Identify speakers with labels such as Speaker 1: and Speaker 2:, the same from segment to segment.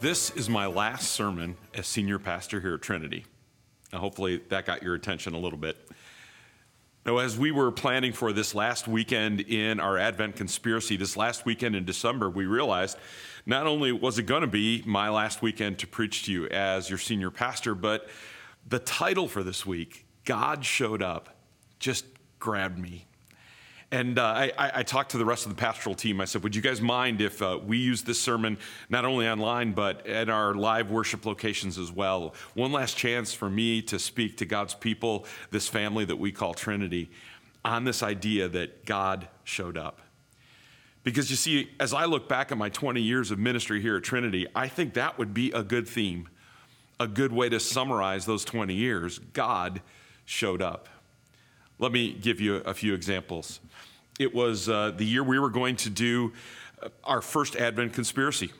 Speaker 1: This is my last sermon as senior pastor here at Trinity. Now, hopefully, that got your attention a little bit. Now, as we were planning for this last weekend in our Advent conspiracy, this last weekend in December, we realized not only was it going to be my last weekend to preach to you as your senior pastor, but the title for this week, God Showed Up, just grabbed me and uh, I, I, talked to the rest of the pastoral team. I said, Would you guys mind if uh, we use this sermon not only online, but at our live worship locations as well? One last chance for me to speak to God's people, this family that we call Trinity, on this idea that God showed up. Because you see, as I look back at my 20 years of ministry here at Trinity, I think that would be a good theme, a good way to summarize those 20 years. God showed up. Let me give you a few examples. It was uh, the year we were going to do uh, our first Advent conspiracy.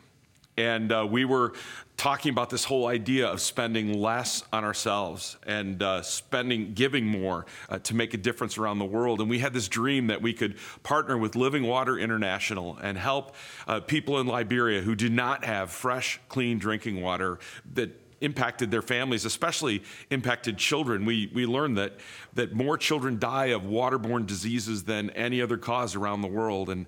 Speaker 1: And uh, we were talking about this whole idea of spending less on ourselves and uh, spending, giving more uh, to make a difference around the world. And we had this dream that we could partner with Living Water International and help uh, people in Liberia who do not have fresh, clean drinking water that impacted their families, especially impacted children. We, we learned that, that more children die of waterborne diseases than any other cause around the world. And,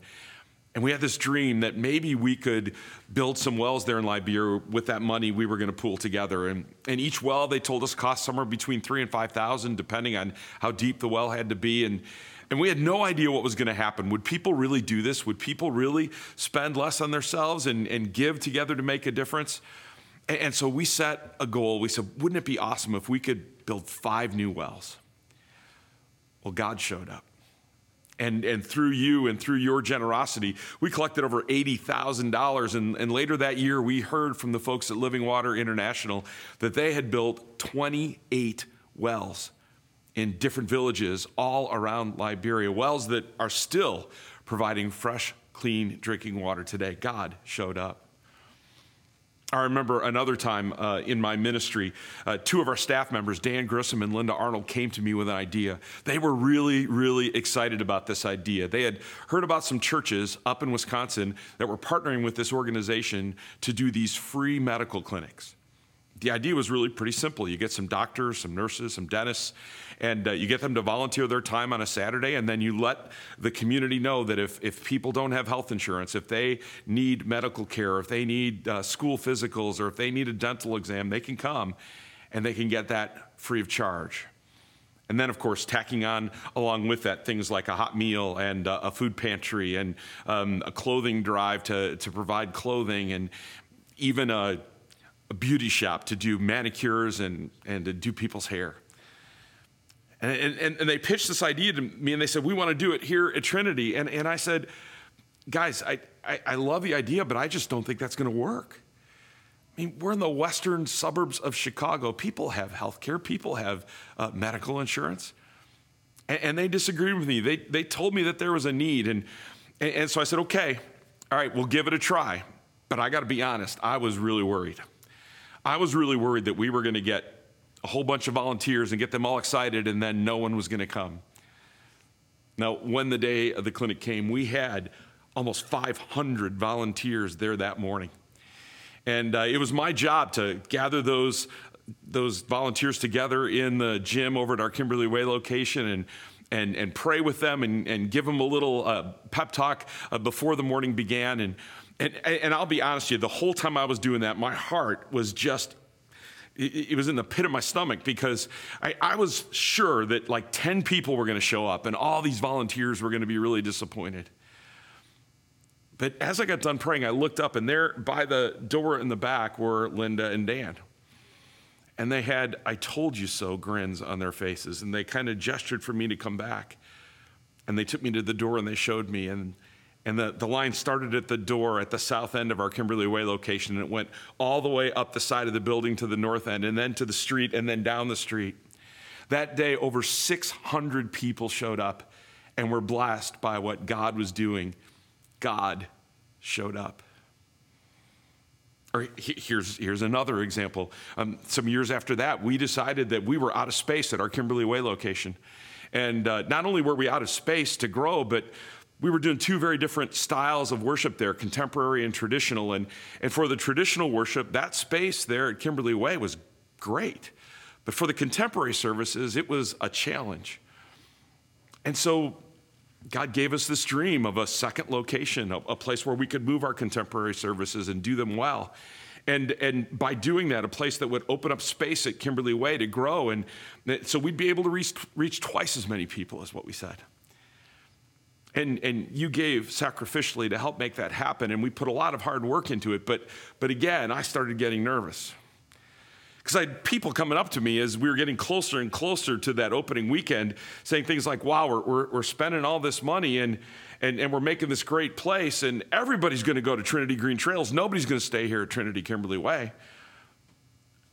Speaker 1: and we had this dream that maybe we could build some wells there in Liberia with that money we were going to pool together. And, and each well, they told us, cost somewhere between three and 5,000, depending on how deep the well had to be. And, and we had no idea what was going to happen. Would people really do this? Would people really spend less on themselves and, and give together to make a difference? And so we set a goal. We said, wouldn't it be awesome if we could build five new wells? Well, God showed up. And, and through you and through your generosity, we collected over $80,000. And, and later that year, we heard from the folks at Living Water International that they had built 28 wells in different villages all around Liberia, wells that are still providing fresh, clean drinking water today. God showed up. I remember another time uh, in my ministry, uh, two of our staff members, Dan Grissom and Linda Arnold, came to me with an idea. They were really, really excited about this idea. They had heard about some churches up in Wisconsin that were partnering with this organization to do these free medical clinics. The idea was really pretty simple. You get some doctors, some nurses, some dentists, and uh, you get them to volunteer their time on a Saturday, and then you let the community know that if, if people don't have health insurance, if they need medical care, if they need uh, school physicals, or if they need a dental exam, they can come and they can get that free of charge. And then, of course, tacking on along with that things like a hot meal and uh, a food pantry and um, a clothing drive to, to provide clothing and even a, a beauty shop to do manicures and, and to do people's hair. And, and, and they pitched this idea to me and they said, We want to do it here at Trinity. And, and I said, Guys, I, I, I love the idea, but I just don't think that's going to work. I mean, we're in the western suburbs of Chicago. People have health care, people have uh, medical insurance. And, and, they disagreed with me. They, they told me that there was a need. And, and, and so I said, okay, all right, we'll give it a try. But I got to be honest, I was really worried. I was really worried that we were going to get a whole bunch of volunteers and get them all excited, and then no one was going to come. Now, when the day of the clinic came, we had almost 500 volunteers there that morning. And uh, it was my job to gather those, those volunteers together in the gym over at our Kimberly Way location and, and, and pray with them and, and give them a little uh, pep talk uh, before the morning began. And, and, and I'll be honest with you, the whole time I was doing that, my heart was just it, was in the pit of my stomach because I, I was sure that like 10 people were going to show up and all these volunteers were going to be really disappointed. But as I got done praying, I looked up and there by the door in the back were Linda and Dan. And they had, I told you so grins on their faces. And they kind of gestured for me to come back. And they took me to the door and they showed me. And and the, the line started at the door at the south end of our Kimberly Way location, and it went all the way up the side of the building to the north end, and then to the street, and then down the street. That day, over 600 people showed up and were blessed by what God was doing. God showed up. Or here's, here's another example. Um, some years after that, we decided that we were out of space at our Kimberly Way location. And uh, not only were we out of space to grow, but we were doing two very different styles of worship there contemporary and traditional. And, and for the traditional worship, that space there at Kimberly Way was great. But for the contemporary services, it was a challenge. And so God gave us this dream of a second location, a, a, place where we could move our contemporary services and do them well. And, and by doing that, a place that would open up space at Kimberly Way to grow. And so we'd be able to reach, reach twice as many people, is what we said. And, and you gave sacrificially to help make that happen. And we put a lot of hard work into it. But, but again, I started getting nervous. Because I had people coming up to me as we were getting closer and closer to that opening weekend saying things like, wow, we're, we're, we're spending all this money and, and, and we're making this great place, and everybody's going to go to Trinity Green Trails. Nobody's going to stay here at Trinity Kimberly Way.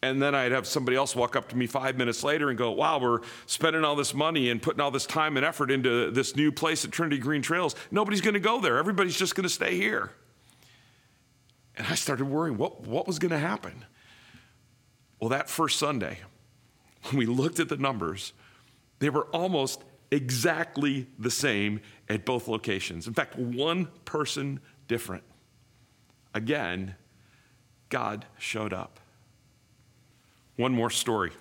Speaker 1: And then I'd have somebody else walk up to me five minutes later and go, Wow, we're spending all this money and putting all this time and effort into this new place at Trinity Green Trails. Nobody's going to go there. Everybody's just going to stay here. And I started worrying what, what was going to happen. Well, that first Sunday, when we looked at the numbers, they were almost exactly the same at both locations. In fact, one person different. Again, God showed up. One more story.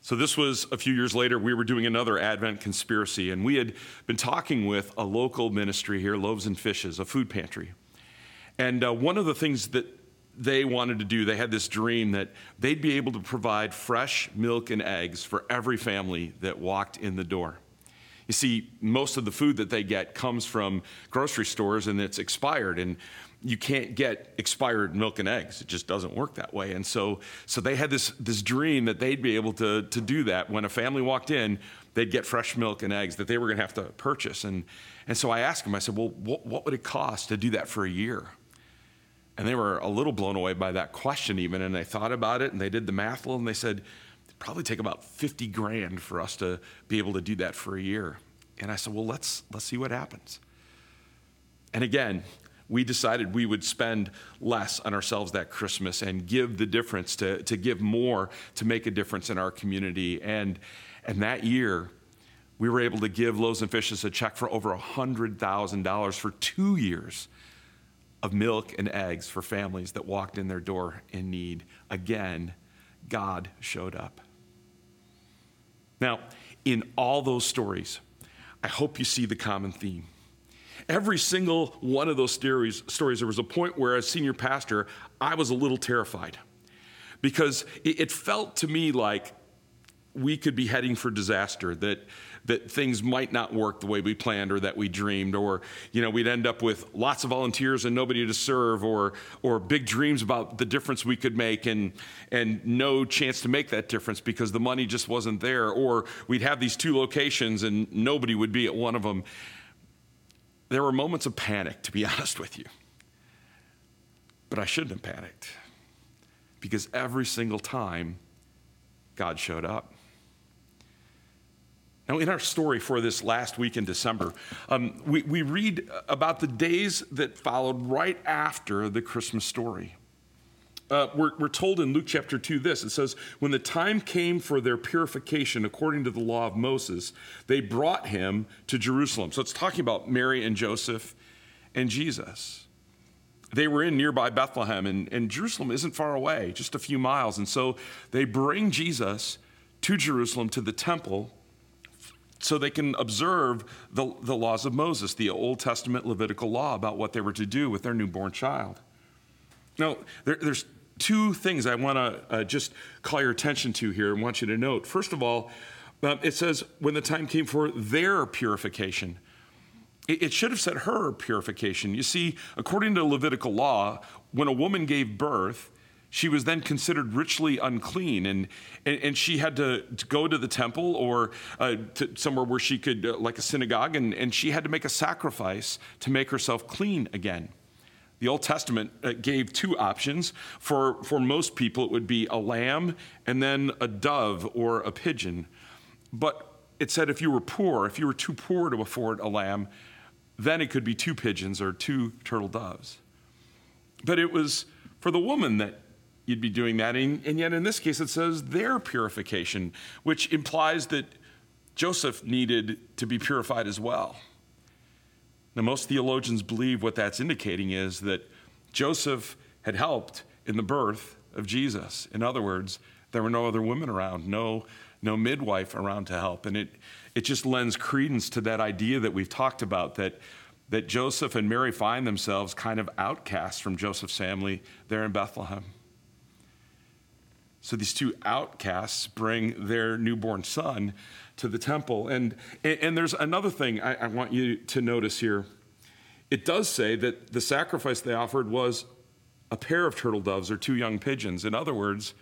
Speaker 1: So, this was a few years later. We were doing another Advent conspiracy, and we had been talking with a local ministry here, Loaves and Fishes, a food pantry. And uh, one of the things that they wanted to do, they had this dream that they'd be able to provide fresh milk and eggs for every family that walked in the door. You see, most of the food that they get comes from grocery stores and it's expired, and you can't get expired milk and eggs. It just doesn't work that way. And so, so they had this, this dream that they'd be able to, to do that. When a family walked in, they'd get fresh milk and eggs that they were going to have to purchase. And, and so I asked them, I said, Well, what, what would it cost to do that for a year? And they were a little blown away by that question, even. And they thought about it and they did the math a little and they said, it'd probably take about 50 grand for us to be able to do that for a year. And I said, well, let's, let's see what happens. And again, we decided we would spend less on ourselves that Christmas and give the difference, to, to give more to make a difference in our community. And, and that year, we were able to give Loaves and Fishes a check for over $100,000 for two years of milk and eggs for families that walked in their door in need. Again, God showed up. Now, in all those stories, I hope you see the common theme. Every single one of those stories, stories, there was a point where, as senior pastor, I was a little terrified because it, felt to me like we could be heading for disaster, that, that things might not work the way we planned or that we dreamed, or you know, we'd end up with lots of volunteers and nobody to serve, or, or big dreams about the difference we could make and, and no chance to make that difference because the money just wasn't there, or we'd have these two locations and nobody would be at one of them. There were moments of panic, to be honest with you. But I shouldn't have panicked because every single time God showed up. Now, in our story for this last week in December, um, we, we read about the days that followed right after the Christmas story. Uh, we're, we're told in Luke chapter 2 this it says, When the time came for their purification according to the law of Moses, they brought him to Jerusalem. So it's talking about Mary and Joseph and Jesus. They were in nearby Bethlehem, and, and Jerusalem isn't far away, just a few miles. And so they bring Jesus to Jerusalem to the temple so they can observe the, the laws of Moses, the Old Testament Levitical law about what they were to do with their newborn child. Now, there, there's two things I want to uh, just call your attention to here and want you to note. First of all, uh, it says, when the time came for their purification. It, it should have said her purification. You see, according to Levitical law, when a woman gave birth, she was then considered ritually unclean, and, and, and she had to, to, go to the temple or uh, to somewhere where she could, uh, like a synagogue, and, and she had to make a sacrifice to make herself clean again. The Old Testament uh, gave two options. For, for most people, it would be a lamb and then a dove or a pigeon. But it said if you were poor, if you were too poor to afford a lamb, then it could be two pigeons or two turtle doves. But it was for the woman that you'd be doing that. And, and yet, in this case, it says their purification, which implies that Joseph needed to be purified as well. Now, most theologians believe what that's indicating is that Joseph had helped in the birth of Jesus. In other words, there were no other women around, no, no midwife around to help. And it, it just lends credence to that idea that we've talked about that, that Joseph and Mary find themselves kind of outcasts from Joseph's family there in Bethlehem. So these two outcasts bring their newborn son to the temple. And, and there's another thing I, I want you to notice here. It does say that the sacrifice they offered was a pair of turtle doves or two young pigeons. In other words,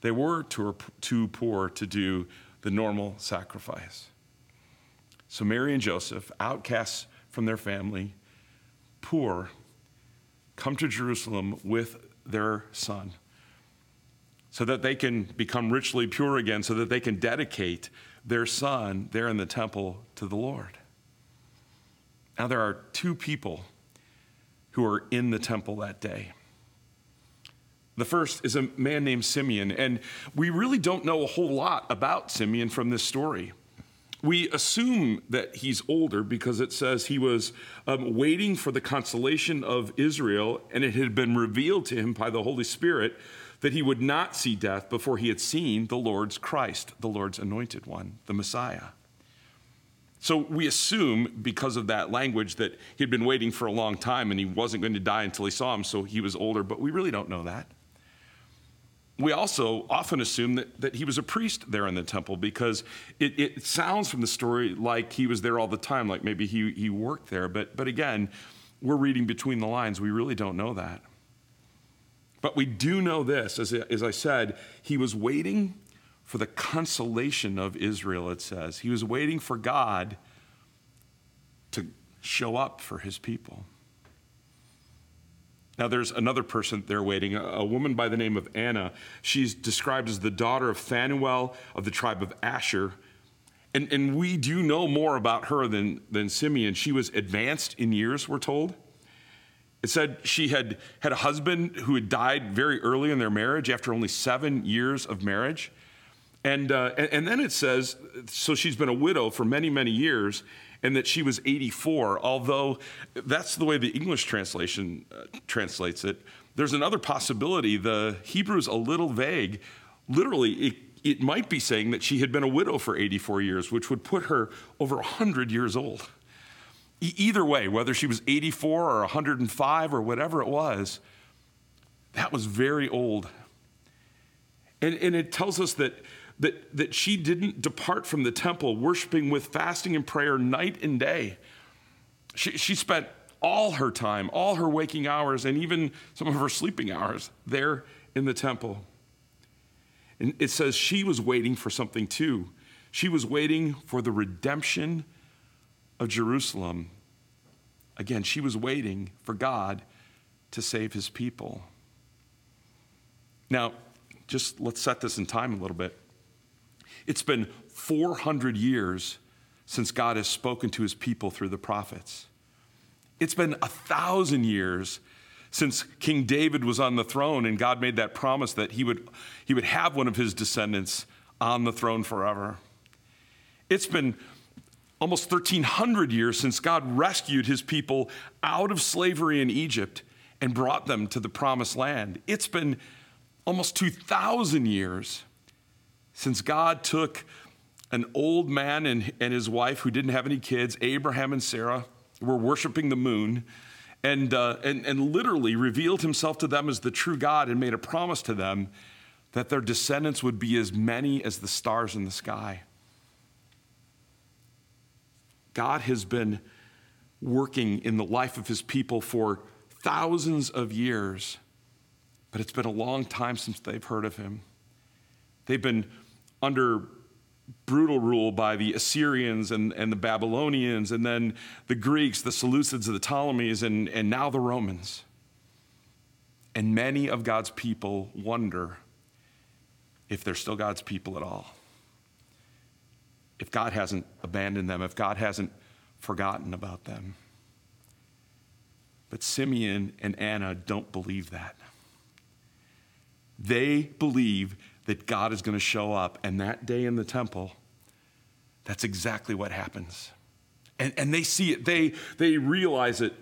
Speaker 1: they were too, too poor to do the normal sacrifice. So Mary and Joseph, outcasts from their family, poor, come to Jerusalem with their son so that they can become ritually pure again, so that they can dedicate their son there in the temple to the Lord. Now, there are two people who are in the temple that day. The first is a man named Simeon, and we really don't know a whole lot about Simeon from this story. We assume that he's older because it says he was um, waiting for the consolation of Israel, and it had been revealed to him by the Holy Spirit that he would not see death before he had seen the Lord's Christ, the Lord's anointed one, the Messiah. So we assume, because of that language, that he'd been waiting for a long time and he wasn't going to die until he saw him, so he was older, but we really don't know that. We also often assume that, that he was a priest there in the temple because it, it sounds from the story like he was there all the time, like maybe he, he worked there. But, but again, we're reading between the lines. We really don't know that. But we do know this, as, as I said, he was waiting for the consolation of Israel, it says. He was waiting for God to show up for his people. Now, there's another person there waiting, a, woman by the name of Anna. She's described as the daughter of Phanuel of the tribe of Asher. And, and we do know more about her than, than Simeon. She was advanced in years, we're told. It said she had had a husband who had died very early in their marriage after only seven years of marriage. And, uh, and, and then it says, so she's been a widow for many, many years, and that she was 84, although that's the way the English translation uh, translates it. There's another possibility. The Hebrew's a little vague. Literally, it, it might be saying that she had been a widow for 84 years, which would put her over 100 years old. Either way, whether she was 84 or 105 or whatever it was, that was very old. And, and it tells us that, that, that she didn't depart from the temple, worshiping with fasting and prayer night and day. She, she spent all her time, all her waking hours, and even some of her sleeping hours there in the temple. And it says she was waiting for something too. She was waiting for the redemption of Jerusalem. Again, she was waiting for God to save his people. Now, just let's set this in time a little bit. It's been 400 years since God has spoken to his people through the prophets. It's been a thousand years since King David was on the throne and God made that promise that he would, he would have one of his descendants on the throne forever. It's been almost 1,300 years since God rescued his people out of slavery in Egypt and brought them to the promised land. It's been almost 2,000 years since God took an old man and, and his wife who didn't have any kids, Abraham and Sarah, were worshiping the moon. And, uh, and, and literally revealed himself to them as the true God and made a promise to them that their descendants would be as many as the stars in the sky. God has been working in the life of his people for thousands of years, but it's been a long time since they've heard of him. They've been under brutal rule by the Assyrians and, and the Babylonians, and then the Greeks, the Seleucids, the Ptolemies, and, and now the Romans. And many of God's people wonder if they're still God's people at all if God hasn't abandoned them, if God hasn't forgotten about them. But Simeon and Anna don't believe that. They believe that God is going to show up, and that day in the temple, that's exactly what happens. And, and they see it, they, they realize it.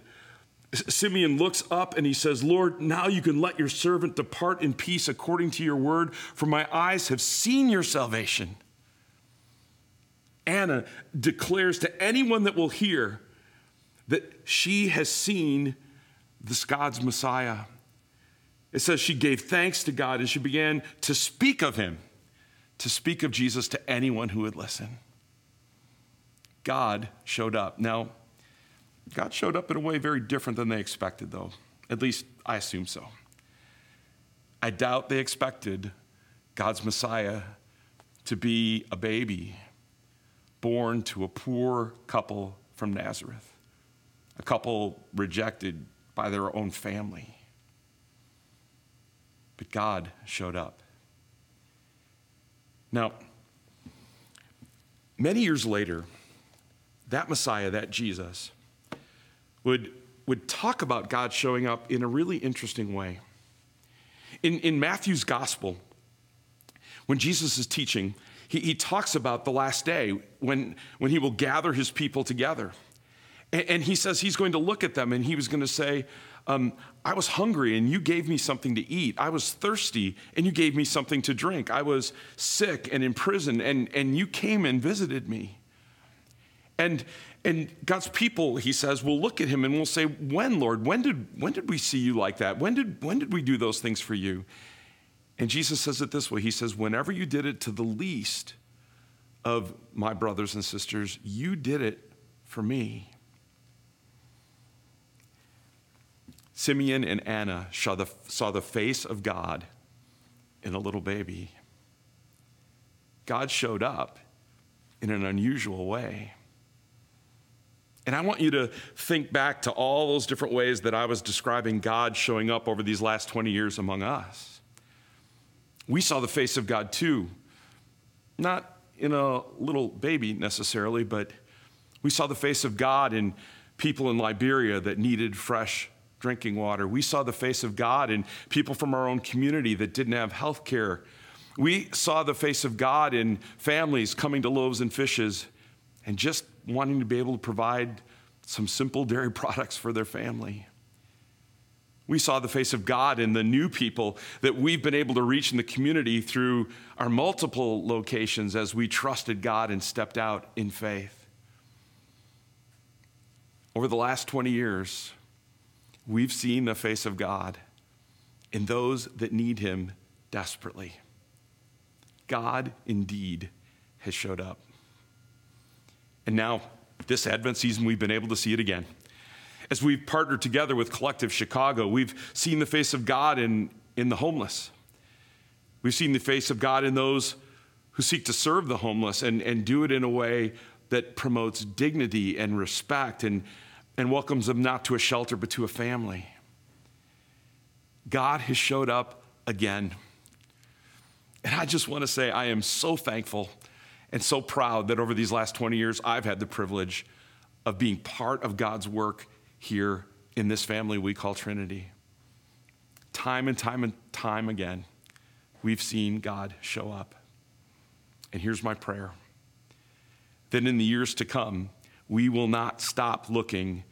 Speaker 1: Simeon looks up and he says, Lord, now you can let your servant depart in peace according to your word, for my eyes have seen your salvation. Anna declares to anyone that will hear that she has seen this God's Messiah. It says she gave thanks to God and she began to speak of him, to speak of Jesus to anyone who would listen. God showed up. Now, God showed up in a way very different than they expected, though. At least I assume so. I doubt they expected God's Messiah to be a baby born to a poor couple from Nazareth, a couple rejected by their own family. But God showed up. Now, many years later, that Messiah, that Jesus, would, would talk about God showing up in a really interesting way. In, in Matthew's gospel, when Jesus is teaching, he, he talks about the last day when, when he will gather his people together. And, and he says he's going to look at them and he was going to say, um, I was hungry and you gave me something to eat. I was thirsty and you gave me something to drink. I was sick and in prison and, and you came and visited me. And, and God's people, he says, will look at him and will say, When, Lord? When did, when did we see you like that? When did, when did we do those things for you? And Jesus says it this way He says, Whenever you did it to the least of my brothers and sisters, you did it for me. Simeon and Anna saw the, saw the face of God in a little baby. God showed up in an unusual way. And I want you to think back to all those different ways that I was describing God showing up over these last 20 years among us. We saw the face of God too, not in a little baby necessarily, but we saw the face of God in people in Liberia that needed fresh drinking water. We saw the face of God in people from our own community that didn't have health care. We saw the face of God in families coming to loaves and fishes and just wanting to be able to provide some simple dairy products for their family. We saw the face of God in the new people that we've been able to reach in the community through our multiple locations as we trusted God and stepped out in faith. Over the last 20 years, we've seen the face of God in those that need Him desperately. God indeed has showed up. And now, this Advent season, we've been able to see it again. As we've partnered together with Collective Chicago, we've seen the face of God in, in the homeless. We've seen the face of God in those who seek to serve the homeless and, and do it in a way that promotes dignity and respect and, and welcomes them not to a shelter but to a family. God has showed up again. And I just want to say, I am so thankful and so proud that over these last 20 years, I've had the privilege of being part of God's work here in this family we call Trinity. Time and time and time again, we've seen God show up. And here's my prayer that in the years to come, we will not stop looking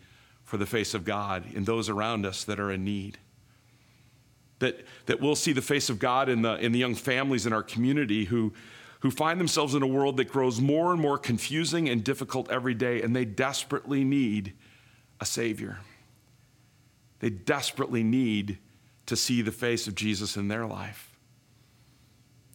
Speaker 1: for the face of God in those around us that are in need. That, that we'll see the face of God in the, in the young families in our community who, who find themselves in a world that grows more and more confusing and difficult every day, and they desperately need a Savior. They desperately need to see the face of Jesus in their life.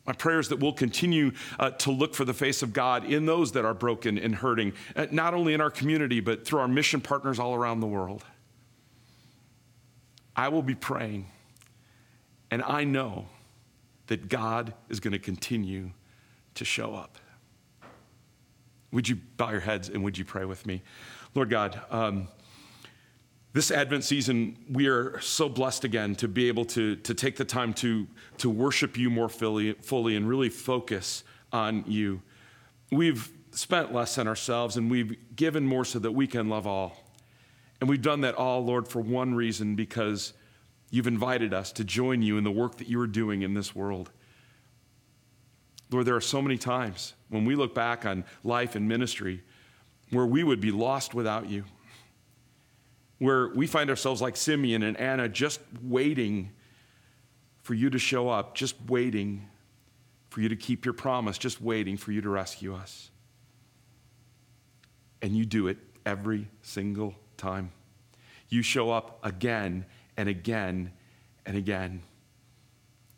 Speaker 1: My prayer is that we'll continue uh, to look for the face of God in those that are broken and hurting, uh, not only in our community, but through our mission partners all around the world. I will be praying, and I know that God is going to continue to show up. Would you bow your heads and would you pray with me? Lord God, um, this Advent season, we are so blessed again to be able to, to take the time to, to worship you more fully, fully and really focus on you. We've spent less on ourselves and we've given more so that we can love all. And we've done that all, Lord, for one reason because you've invited us to join you in the work that you are doing in this world. Lord, there are so many times when we look back on life and ministry where we would be lost without you, where we find ourselves like Simeon and Anna just waiting for you to show up, just waiting for you to keep your promise, just waiting for you to rescue us. And you do it every single time. You show up again and again and again.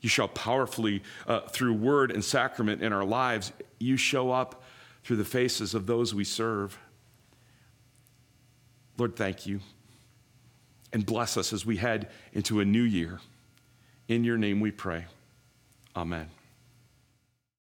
Speaker 1: You show up powerfully uh, through word and sacrament in our lives. You show up through the faces of those we serve. Lord, thank you. And bless us as we head into a new year. In your name we pray. Amen.